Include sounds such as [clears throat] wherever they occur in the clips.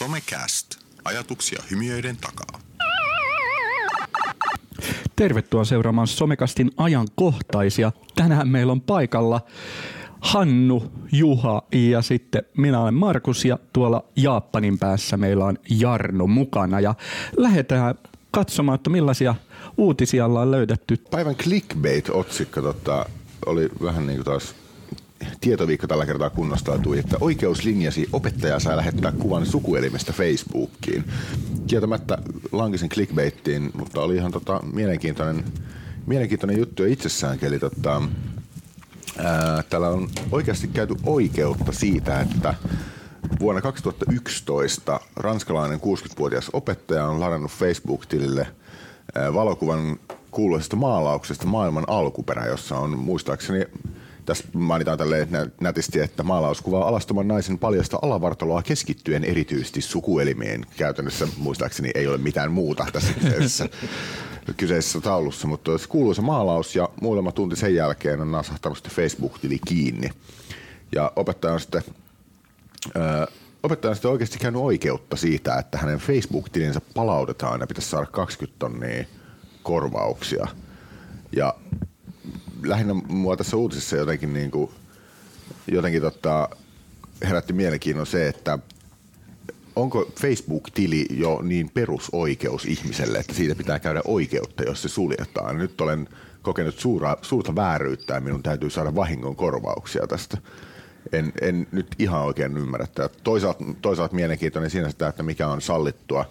Somecast. Ajatuksia hymiöiden takaa. Tervetuloa seuraamaan Somekastin ajankohtaisia. Tänään meillä on paikalla Hannu, Juha ja sitten minä olen Markus ja tuolla Jaappanin päässä meillä on Jarno mukana ja lähdetään katsomaan, että millaisia uutisia ollaan löydetty. Päivän clickbait-otsikko tota, oli vähän niin kuin taas tietoviikko tällä kertaa kunnostautui, että oikeuslinjasi opettaja saa lähettää kuvan sukuelimestä Facebookiin. Kieltämättä lankisin clickbaittiin, mutta oli ihan tota, mielenkiintoinen, mielenkiintoinen juttu itsessäänkin. Eli tota, ää, täällä on oikeasti käyty oikeutta siitä, että vuonna 2011 ranskalainen 60-vuotias opettaja on ladannut Facebook-tilille valokuvan kuuluisesta maalauksesta maailman alkuperä, jossa on muistaakseni tässä mainitaan tälle nätisti, että maalaus kuvaa alastoman naisen paljasta alavartaloa keskittyen erityisesti sukuelimeen. Käytännössä muistaakseni ei ole mitään muuta tässä kyseisessä, [laughs] kyseisessä taulussa, mutta se kuuluisa maalaus ja muutama tunti sen jälkeen on nasahtanut Facebook-tili kiinni. Ja opettaja on sitten, ö, opettaja on sitten oikeasti käynyt oikeutta siitä, että hänen Facebook-tilinsä palautetaan ja pitäisi saada 20 tonnia korvauksia. Ja lähinnä mua tässä uutisessa jotenkin, niin kuin, jotenkin tota, herätti mielenkiinnon se, että onko Facebook-tili jo niin perusoikeus ihmiselle, että siitä pitää käydä oikeutta, jos se suljetaan. Nyt olen kokenut suura, suurta vääryyttä ja minun täytyy saada vahingon korvauksia tästä. En, en nyt ihan oikein ymmärrä tätä. Toisaalta, toisaalta mielenkiintoinen siinä sitä, että mikä on sallittua.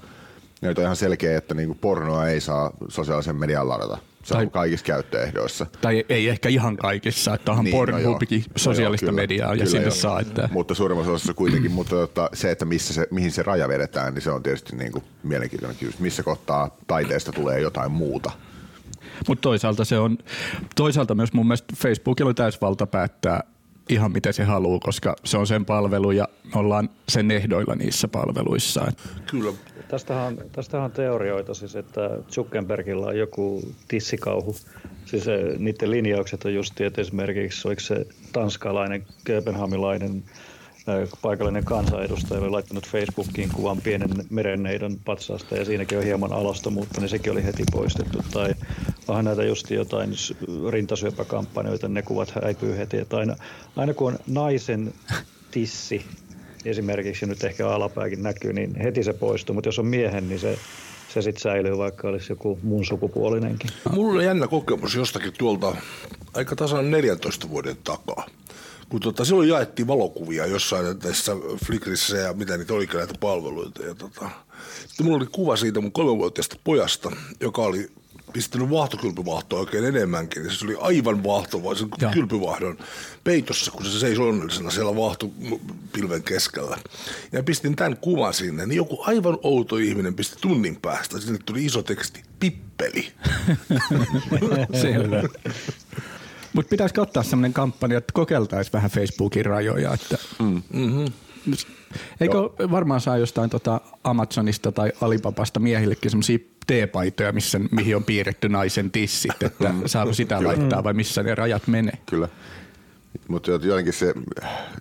Nyt on ihan selkeä, että niin pornoa ei saa sosiaalisen median ladata se tai, on kaikissa käyttöehdoissa. Tai ei ehkä ihan kaikissa, että onhan niin, Pornhubikin no sosiaalista no joo, mediaa ja sinne saa. Että... Mutta suurimmassa osassa kuitenkin, mutta tota, se, että missä se, mihin se raja vedetään, niin se on tietysti niin kuin mielenkiintoinen kysymys. Missä kohtaa taiteesta tulee jotain muuta? Mutta toisaalta se on, toisaalta myös mun mielestä Facebookilla on täysvalta päättää ihan miten se haluaa, koska se on sen palvelu ja ollaan sen ehdoilla niissä palveluissa. Kyllä, Tästähän, tästähän on teorioita siis, että Zuckerbergilla on joku tissikauhu. Siis se, eh, niiden linjaukset on just, että esimerkiksi oliko se tanskalainen, kööpenhamilainen eh, paikallinen kansanedustaja oli laittanut Facebookiin kuvan pienen merenneidon patsaasta ja siinäkin on hieman alastomuutta, niin sekin oli heti poistettu. Tai onhan näitä just jotain rintasyöpäkampanjoita, ne kuvat häipyy heti. Että aina, aina kun on naisen tissi esimerkiksi, nyt ehkä alapääkin näkyy, niin heti se poistuu. Mutta jos on miehen, niin se, se sitten säilyy, vaikka olisi joku muun sukupuolinenkin. Mulla on jännä kokemus jostakin tuolta aika tasan 14 vuoden takaa. Kun tota, silloin jaettiin valokuvia jossain tässä Flickrissä ja mitä niitä oli näitä palveluita. Ja tota, mulla oli kuva siitä mun kolmevuotiaasta pojasta, joka oli pistänyt vahtokylpyvahtoa oikein enemmänkin. Se oli aivan vahtova sen ja. kylpyvahdon peitossa, kun se seisoi onnellisena siellä vahtopilven keskellä. Ja pistin tämän kuvan sinne, niin joku aivan outo ihminen pisti tunnin päästä. Sinne tuli iso teksti, pippeli. [laughs] Selvä. Mutta pitäisikö ottaa sellainen kampanja, että kokeiltaisiin vähän Facebookin rajoja. Että mm. Mm-hmm. Eikö Joo. varmaan saa jostain tota Amazonista tai Alibabasta miehillekin semmoisia teepaitoja, missä, mihin on piirretty naisen tissit, että saako sitä laittaa vai missä ne rajat menee? Kyllä. Mutta jotenkin se,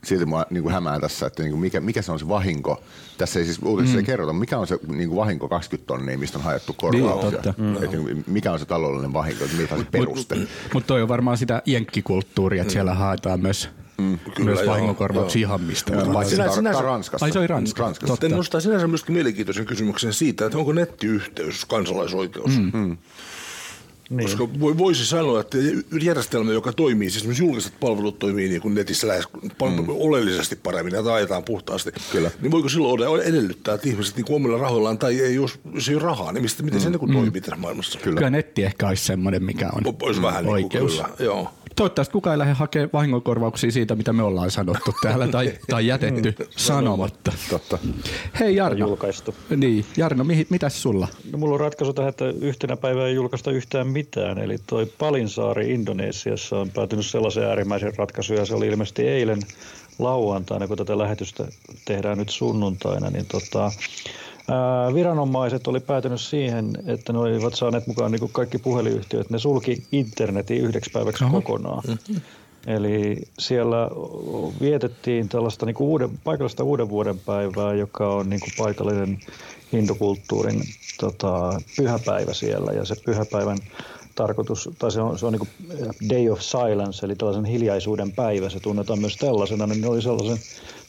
silti mua niin kuin hämää tässä, että niin kuin mikä, mikä se on se vahinko. Tässä ei siis uutisessa mm. kerrota, mikä on se niin kuin vahinko 20 tonnia, mistä on haettu korvauksia. Niin, mm. niin mikä on se taloudellinen vahinko, mitä on se peruste. Mutta mut toi on varmaan sitä jenkkikulttuuria, että mm. siellä haetaan myös Mm, kyllä, myös vahingonkorvauksia ihan mistä. Sinä, sinänsä, Ranskassa. Ai se oli Ranska. Ranskassa. Sitten nostaa sinänsä myöskin mielenkiintoisen kysymyksen siitä, että onko nettiyhteys kansalaisoikeus. Mm. Mm. Niin. Koska voisi sanoa, että järjestelmä, joka toimii, siis myös julkiset palvelut toimii niin kuin netissä lähes mm. oleellisesti paremmin ja ajetaan puhtaasti, Kyllä. niin voiko silloin edellyttää, että ihmiset niin omilla rahoillaan tai ei, jos, jos ei ole rahaa, niin mistä, miten mm. se niin kuin mm. toimii tässä maailmassa? Kyllä. Kyllä netti ehkä olisi semmoinen, mikä on Olisi vähän oikeus. Niin kuin, kyllä, joo. Toivottavasti kukaan ei lähde hakemaan vahingonkorvauksia siitä, mitä me ollaan sanottu täällä tai, tai jätetty mm. sanomatta. Totta. Hei Jarno. Julkaistu. Niin, Jarno, mihin, mitäs sulla? No, mulla on ratkaisu tähän, että yhtenä päivänä ei julkaista yhtään mitään. Eli toi Palinsaari Indonesiassa on päätynyt sellaisen äärimmäisen ratkaisuja. Se oli ilmeisesti eilen lauantaina, kun tätä lähetystä tehdään nyt sunnuntaina, niin tota, viranomaiset oli päätynyt siihen, että ne olivat saaneet mukaan niin kuin kaikki puhelinyhtiöt. Ne sulki internetin yhdeksi päiväksi Oho. kokonaan. Mm-hmm. Eli siellä vietettiin tällaista niin kuin uuden, paikallista uuden vuoden päivää, joka on niin kuin paikallinen hindukulttuurin tota, pyhäpäivä siellä. Ja se pyhäpäivän tarkoitus, tai se on, se on niin Day of Silence, eli tällaisen hiljaisuuden päivä, se tunnetaan myös tällaisena, niin ne oli sellaisen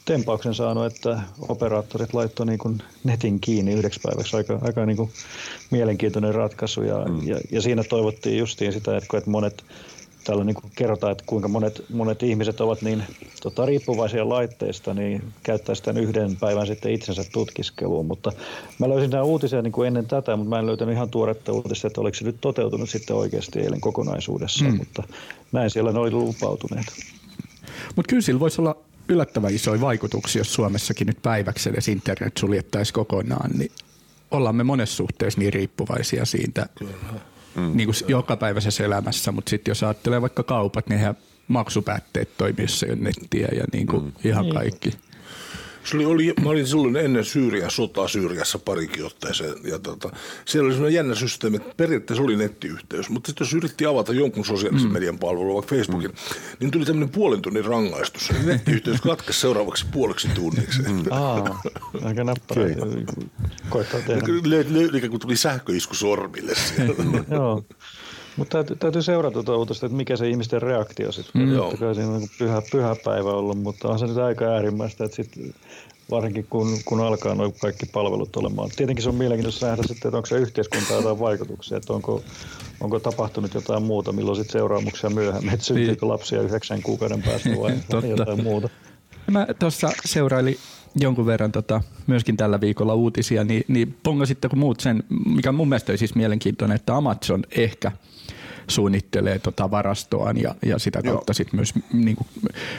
tempauksen saanut, että operaattorit laittoi niin kuin netin kiinni yhdeksi päiväksi. Aika, aika niin kuin mielenkiintoinen ratkaisu ja, mm. ja, ja, siinä toivottiin justiin sitä, että, että monet täällä niin kuin kerrotaan, että kuinka monet, monet ihmiset ovat niin tota, riippuvaisia laitteista, niin käyttää sitä yhden päivän sitten itsensä tutkiskeluun. Mutta mä löysin nämä uutisia niin kuin ennen tätä, mutta mä en löytänyt ihan tuoretta uutista, että oliko se nyt toteutunut sitten oikeasti eilen kokonaisuudessa, mm. mutta näin siellä ne oli lupautuneet. Mutta kyllä sillä voisi olla yllättävän isoja vaikutuksia, jos Suomessakin nyt päiväksi edes internet suljettaisiin kokonaan, niin ollaan me monessa suhteessa niin riippuvaisia siitä mm. niin kuin jokapäiväisessä elämässä, mutta sitten jos ajattelee vaikka kaupat, niin ihan maksupäätteet toimii, jos ei ole nettiä ja niin kuin mm. ihan niin. kaikki. Se oli, oli, mä olin silloin ennen Syyrian sotaa Syyriassa parikin otteeseen. Ja tota, siellä oli sellainen jännä systeemi, että periaatteessa oli nettiyhteys. Mutta sitten jos yritti avata jonkun sosiaalisen mm. median palvelun, vaikka Facebookin, mm. niin tuli tämmöinen puolen tunnin rangaistus. Eli nettiyhteys katkesi seuraavaksi puoleksi tunniksi. Mm. Aa, aika näppärä. Koittaa tehdä. Ikään kuin tuli sähköisku sormille siellä. Joo. Mutta täytyy, täytyy seurata tuota uutista, että mikä se ihmisten reaktio sitten. Mm. Totta kai siinä on pyhä, pyhä päivä ollut, mutta on se nyt aika äärimmäistä, että sit, varsinkin kun, kun alkaa nuo kaikki palvelut olemaan. Tietenkin se on mielenkiintoista nähdä sitten, että onko se yhteiskunta jotain vaikutuksia, että onko, onko tapahtunut jotain muuta, milloin sitten seuraamuksia myöhemmin, että syntyykö niin. lapsia yhdeksän kuukauden päästä vai, [laughs] vai jotain muuta. Mä tuossa seurailin jonkun verran tota, myöskin tällä viikolla uutisia, niin, niin pongasitteko muut sen, mikä mun mielestä oli siis mielenkiintoinen, että Amazon ehkä – suunnittelee tota varastoaan ja, ja sitä kautta sitten myös niin kuin,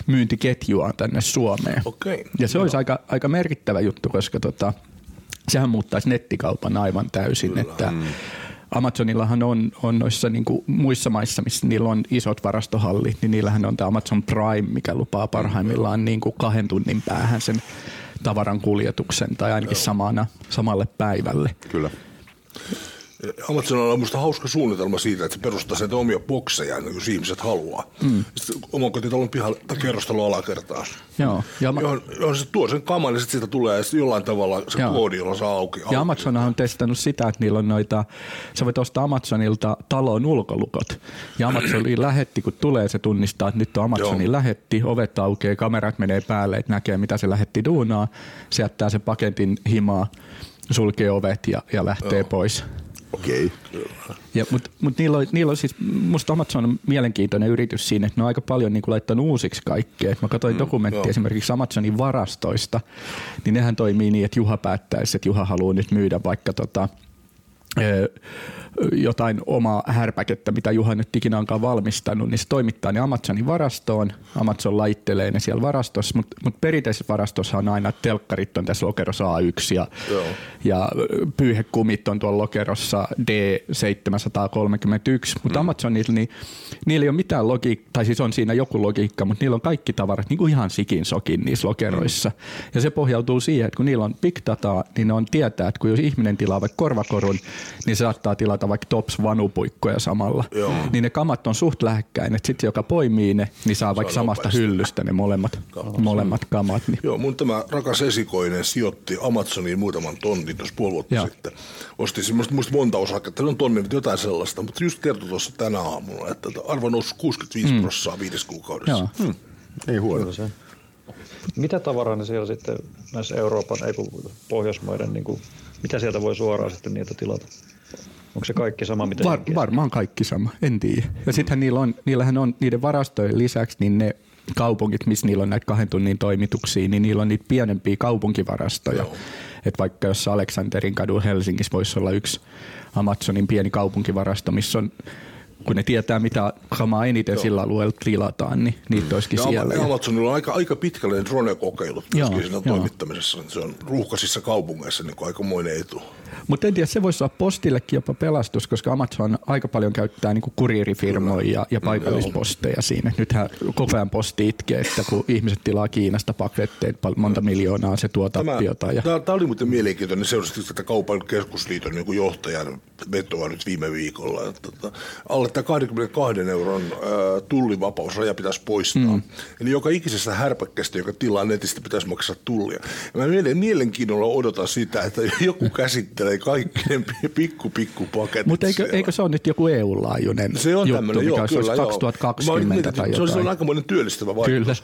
myyntiketjuaan tänne Suomeen. Okay. Ja se olisi aika, aika merkittävä juttu, koska tota, sehän muuttaisi nettikaupan aivan täysin, Kyllä. että mm. Amazonillahan on, on noissa niin kuin muissa maissa, missä niillä on isot varastohallit, niin niillähän on tämä Amazon Prime, mikä lupaa parhaimmillaan niin kuin kahden tunnin päähän sen tavaran kuljetuksen tai ainakin samana, samalle päivälle. Kyllä. Amazonilla on minusta hauska suunnitelma siitä, että se perustaa sen omia bokseja, jos ihmiset haluaa. Mm. Sitten oman kotitalon pihalla tai kerrostalo alakertaa. Joo. Ja ma- johon, johon, se tuo sen kaman, niin siitä tulee ja jollain tavalla se Joo. koodi, jolla saa auki. auki. Ja Amazon on testannut sitä, että niillä on noita, sä voit ostaa Amazonilta talon ulkolukot. Ja Amazonin [clears throat] lähetti, kun tulee, se tunnistaa, että nyt on Amazonin Joo. lähetti, ovet aukeaa, kamerat menee päälle, että näkee mitä se lähetti duunaa. Se jättää sen paketin himaa, sulkee ovet ja, ja lähtee Joo. pois. Okei. Okay. Mutta mut niillä, on, niillä on siis, musta Amazon on mielenkiintoinen yritys siinä, että ne on aika paljon niin kuin laittanut uusiksi kaikkea. mä katsoin mm, dokumenttia esimerkiksi Amazonin varastoista, niin nehän toimii niin, että Juha päättäisi, että Juha haluaa nyt myydä vaikka tota, jotain omaa härpäkettä, mitä Juha nyt ikinä onkaan valmistanut, niin se toimittaa ne Amazonin varastoon. Amazon laittelee ne siellä varastossa, mutta mut perinteisessä varastossa on aina, että telkkarit on tässä lokerossa A1 ja, ja pyyhekumit on tuolla lokerossa D731, mutta mm. Amazonilla niin, niillä ei ole mitään logiikkaa, tai siis on siinä joku logiikka, mutta niillä on kaikki tavarat niin kuin ihan sikin sokin niissä lokeroissa. Mm. Ja se pohjautuu siihen, että kun niillä on big dataa, niin ne on tietää, että kun jos ihminen tilaa vaikka korvakorun, niin se saattaa tilata vaikka tops vanupuikkoja samalla. Joo. Niin ne kamat on suht lähekkäin, että sitten joka poimii ne, niin saa vaikka samasta nopeasti. hyllystä ne molemmat, molemmat kamat. Niin. Joo, mun tämä rakas esikoinen sijoitti Amazoniin muutaman tonnin tuossa puoli vuotta Joo. sitten. Osti semmoista muista monta osaketta, on tonnin jotain sellaista, mutta just kertoi tuossa tänä aamulla, että arvo noussut 65 mm. prosenttia viides kuukaudessa. Joo. Hmm. Ei huono. se. Mitä tavaraa ne siellä sitten näissä Euroopan, ei Pohjoismaiden, niin kuin, mitä sieltä voi suoraan sitten niitä tilata? Onko se kaikki sama, mitä Var, Varmaan kaikki sama, en tiedä. Ja sittenhän niillä on, niillähän on niiden varastojen lisäksi niin ne kaupungit, missä niillä on näitä kahden tunnin toimituksia, niin niillä on niitä pienempiä kaupunkivarastoja. Et vaikka jos Aleksanterin kadun Helsingissä voisi olla yksi Amazonin pieni kaupunkivarasto, missä on kun ne tietää, mitä kamaa eniten Joo. sillä alueella trilataan, niin niitä mm. olisikin ja siellä. Amazonilla on aika, aika pitkälle drone-kokeilut myöskin siinä toimittamisessa. Se on ruuhkaisissa kaupungeissa niin aikamoinen etu. Mutta en tiedä, se voisi olla postillekin jopa pelastus, koska Amazon aika paljon käyttää niin kuriirifirmoja ja, ja mm, paikallisposteja mm, siinä. Nythän koko ajan posti itkee, että kun ihmiset tilaa Kiinasta paketteja, monta miljoonaa se tuo tappiota. Ja... Tämä, oli muuten mielenkiintoinen. Seurasi tätä kaupan keskusliiton niin johtajan vetoa nyt viime viikolla. Että, että alle että tämä 22 euron äh, tullivapausraja pitäisi poistaa. Mm. Eli joka ikisestä härpäkkästä, joka tilaa netistä, pitäisi maksaa tullia. Ja mä mielen, mielenkiinnolla odotan sitä, että joku käsittelee kaikki ne pikku pikku paketit Mutta eikö, siellä. eikö se ole nyt joku EU-laajuinen Se on juttu, tämmöinen, mikä joo, olisi kyllä, joo. 2020 Mä olin tai jotain? Se on aikamoinen työllistävä Kyllä. vaikutus.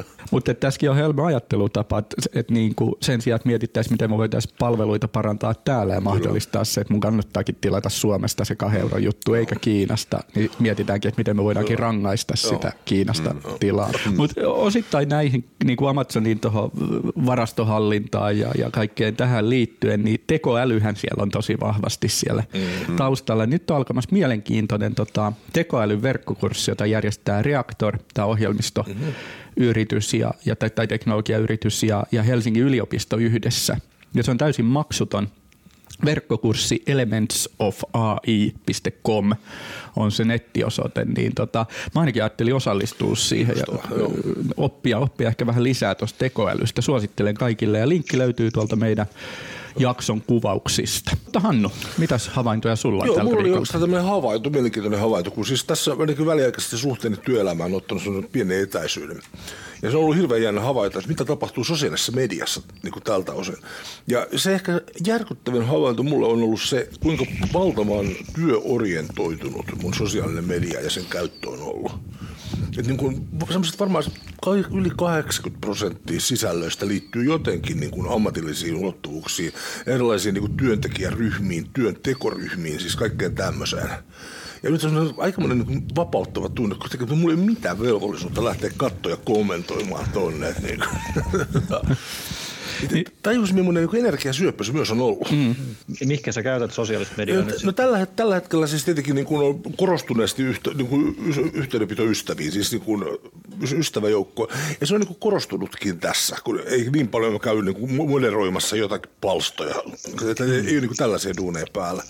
[laughs] Mutta tässäkin on helppo ajattelutapa, että et niinku sen sijaan, että mietittäisiin, miten me voitaisiin palveluita parantaa täällä ja mahdollistaa se, että mun kannattaakin tilata Suomesta se kahden euron juttu eikä Kiinasta, niin mietitäänkin, että miten me voidaankin rangaista sitä Kiinasta tilaa. Mutta osittain näihin niin kuin Amazonin tuohon varastohallintaan ja, ja kaikkeen tähän liittyen, niin tekoälyhän siellä on tosi vahvasti siellä taustalla. Nyt on alkamassa mielenkiintoinen tota, tekoälyn verkkokurssi, jota järjestää Reaktor, tämä ohjelmisto yritys ja, ja, tai teknologiayritys ja, ja Helsingin yliopisto yhdessä. Ja se on täysin maksuton verkkokurssi elementsofai.com on se nettiosoite, niin tota, mä ainakin ajattelin osallistua siihen ja oppia, oppia ehkä vähän lisää tuosta tekoälystä. Suosittelen kaikille ja linkki löytyy tuolta meidän jakson kuvauksista. Mutta Hannu, mitäs havaintoja sulla on Joo, tältä mulla oli viikolta? oikeastaan tämmöinen havainto, mielenkiintoinen havainto, kun siis tässä ainakin väliaikaisesti suhteeni työelämään on ottanut sellainen pienen etäisyyden. Ja se on ollut hirveän jännä havaita, että mitä tapahtuu sosiaalisessa mediassa niin kuin tältä osin. Ja se ehkä järkyttävin havainto mulle on ollut se, kuinka valtavan työorientoitunut mun sosiaalinen media ja sen käyttö on ollut. Et niin kuin, semmoiset varmaan yli 80 prosenttia sisällöistä liittyy jotenkin niin kuin ammatillisiin ulottuvuuksiin, erilaisiin niin kuin työntekijäryhmiin, työntekoryhmiin, siis kaikkeen tämmöiseen. Ja nyt on aikamoinen niin vapauttava tunne, koska mulla ei ole mitään velvollisuutta lähteä kattoja kommentoimaan tonne. että Niin kuin. [laughs] Tajus, millainen niin energiasyöppö se myös on ollut. Mm. Mihinkä sä käytät sosiaalista mediaa nyt? No tällä, het- tällä hetkellä siis tietenkin niin kuin on korostuneesti yhtä, niin kuin yhteydenpito ystäviin, siis niin kuin ystäväjoukko. Ja se on niin kuin korostunutkin tässä, kun ei niin paljon käy niin kuin moderoimassa jotakin palstoja. Että ei, ei ole niin kuin tällaisia duuneja päällä.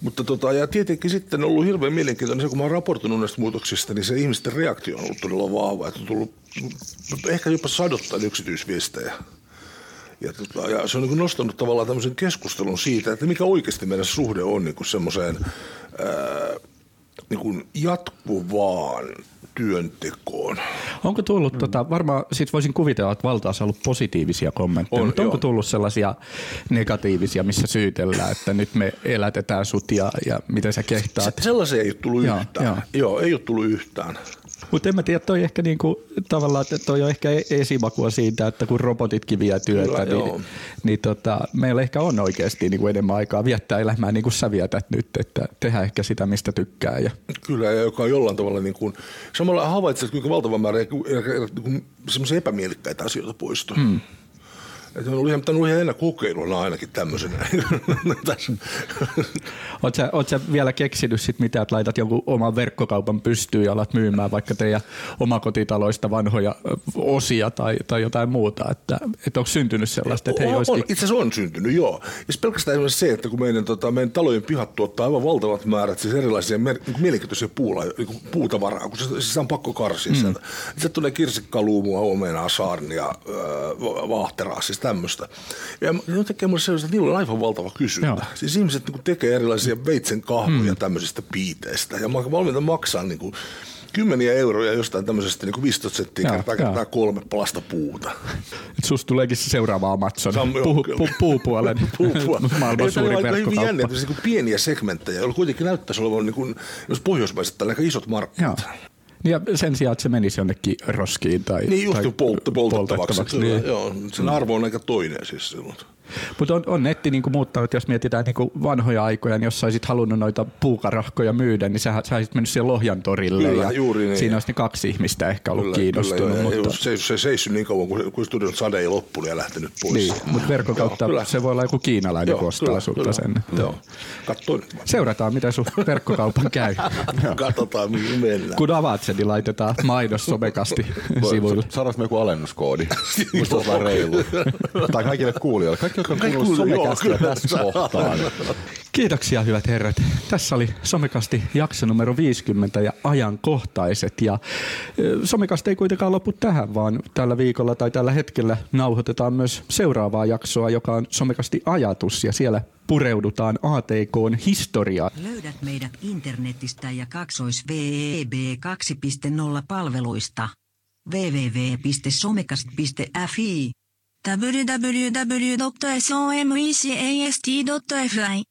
Mutta tota, ja tietenkin sitten on ollut hirveän mielenkiintoinen se, kun mä oon raportoinut näistä muutoksista, niin se ihmisten reaktio on ollut todella vahva. Että on tullut ehkä jopa sadottain yksityisviestejä. Ja, tota, ja se on niin nostanut tavallaan tämmöisen keskustelun siitä, että mikä oikeasti meidän suhde on niin semmoiseen niin jatkuvaan työntekoon. Onko tullut, mm. tota, varmaan sit voisin kuvitella, että valtaosa on ollut positiivisia kommentteja, On, mutta onko joo. tullut sellaisia negatiivisia, missä syytellään, että nyt me elätetään sut ja, ja miten sä Se, kehtaat? sellaisia ei ole tullut Joo, yhtään. joo. Joo, ei ole tullut yhtään. Mutta en mä tiedä, toi ehkä niinku, tavallaan, että toi on ehkä e- esimakua siitä, että kun robotitkin vie työtä, Kyllä, niin, joo. niin tota, meillä ehkä on oikeasti niinku enemmän aikaa viettää elämää niin kuin sä vietät nyt, että tehdään ehkä sitä, mistä tykkää. Ja, Kyllä, ja joka on jollain tavalla niin kuin, samalla havaitset, kuinka valtava määrä niin semmoisia epämielikkäitä asioita poistuu. Hmm. Että on ollut ihan, on ollut ihan kokeiluna ainakin tämmöisenä. [laughs] Tässä. Oot sä, oot sä vielä keksinyt sit mitä, että laitat jonkun oman verkkokaupan pystyyn ja alat myymään vaikka teidän omakotitaloista vanhoja osia tai, tai jotain muuta, että, että onko syntynyt sellaista, että hei on, olisikin... on, itse asiassa on syntynyt, joo. Ja pelkästään esimerkiksi se, että kun meidän, tota, meidän talojen pihat tuottaa aivan valtavat määrät siis erilaisia mer- niin mielenkiintoisia puula, niin puutavaraa, kun se, siis on pakko karsia mm. sieltä. Sieltä tulee kirsikkaluumua, omenaa, saarnia, öö, va- vaahteraa, siis tämmöistä. Ja tekee mulle sellaista, että niillä on aivan valtava kysyntä. Joo. Siis ihmiset niin tekee erilaisia veitsen kahvoja mm. tämmöisistä piiteistä. Ja mä valmiita maksaa niin kuin, kymmeniä euroja jostain tämmöisestä niin kuin 15 senttiä Joo, kertaa, kertaa kolme palasta puuta. Et susta tuleekin se seuraava Amazon, Puhu, pu, puupuolen [laughs] [laughs] maailman suurin aika hyvin jännä, verkkokauppa. että niin pieniä segmenttejä, joilla kuitenkin näyttäisi olevan niin kuin, myös pohjoismaiset aika isot Joo. Ja sen sijaan, että se menisi jonnekin roskiin tai, Niin just tai poltt, poltettavaksi. Kyllä, niin. Joo, sen arvo on aika toinen siis silloin. Mutta on, on netti niinku muuttanut, jos mietitään niinku vanhoja aikoja, niin jos sä olisit halunnut noita puukarahkoja myydä, niin sä, olisit mennyt siihen Lohjan torille Kyllä, ja juuri niin. siinä olisi ne kaksi ihmistä ehkä ollut Kyllä, kiinnostunut. kyllä, mutta, se, se seissyt niin kauan, kun, kun studion sade ei loppunut ja lähtenyt pois. niin, mutta verkon kautta Joo, kyllä. se voi olla joku kiinalainen, Joo, kun ostaa kyllä, sulta kyllä. sen. Joo. Katso nyt. Seurataan, miten sun verkkokaupan käy. [laughs] Katsotaan, mihin mennään. Kun avaat sen, niin laitetaan mainos somekasti sivuille. Saadaanko me joku alennuskoodi? [laughs] Musta vähän reilu. tai kaikille kuulijoille. Kaikki, kuulijat, joo, somekästiä tässä kohtaan. Kiitoksia hyvät herrat. Tässä oli Somekasti jakso numero 50 ja ajankohtaiset. Ja Somekasti ei kuitenkaan lopu tähän, vaan tällä viikolla tai tällä hetkellä nauhoitetaan myös seuraavaa jaksoa, joka on Somekasti ajatus ja siellä pureudutaan ATKn historiaan. Löydät meidät internetistä ja kaksois VEB 2.0 palveluista. www.somekast.fi www.somecast.fi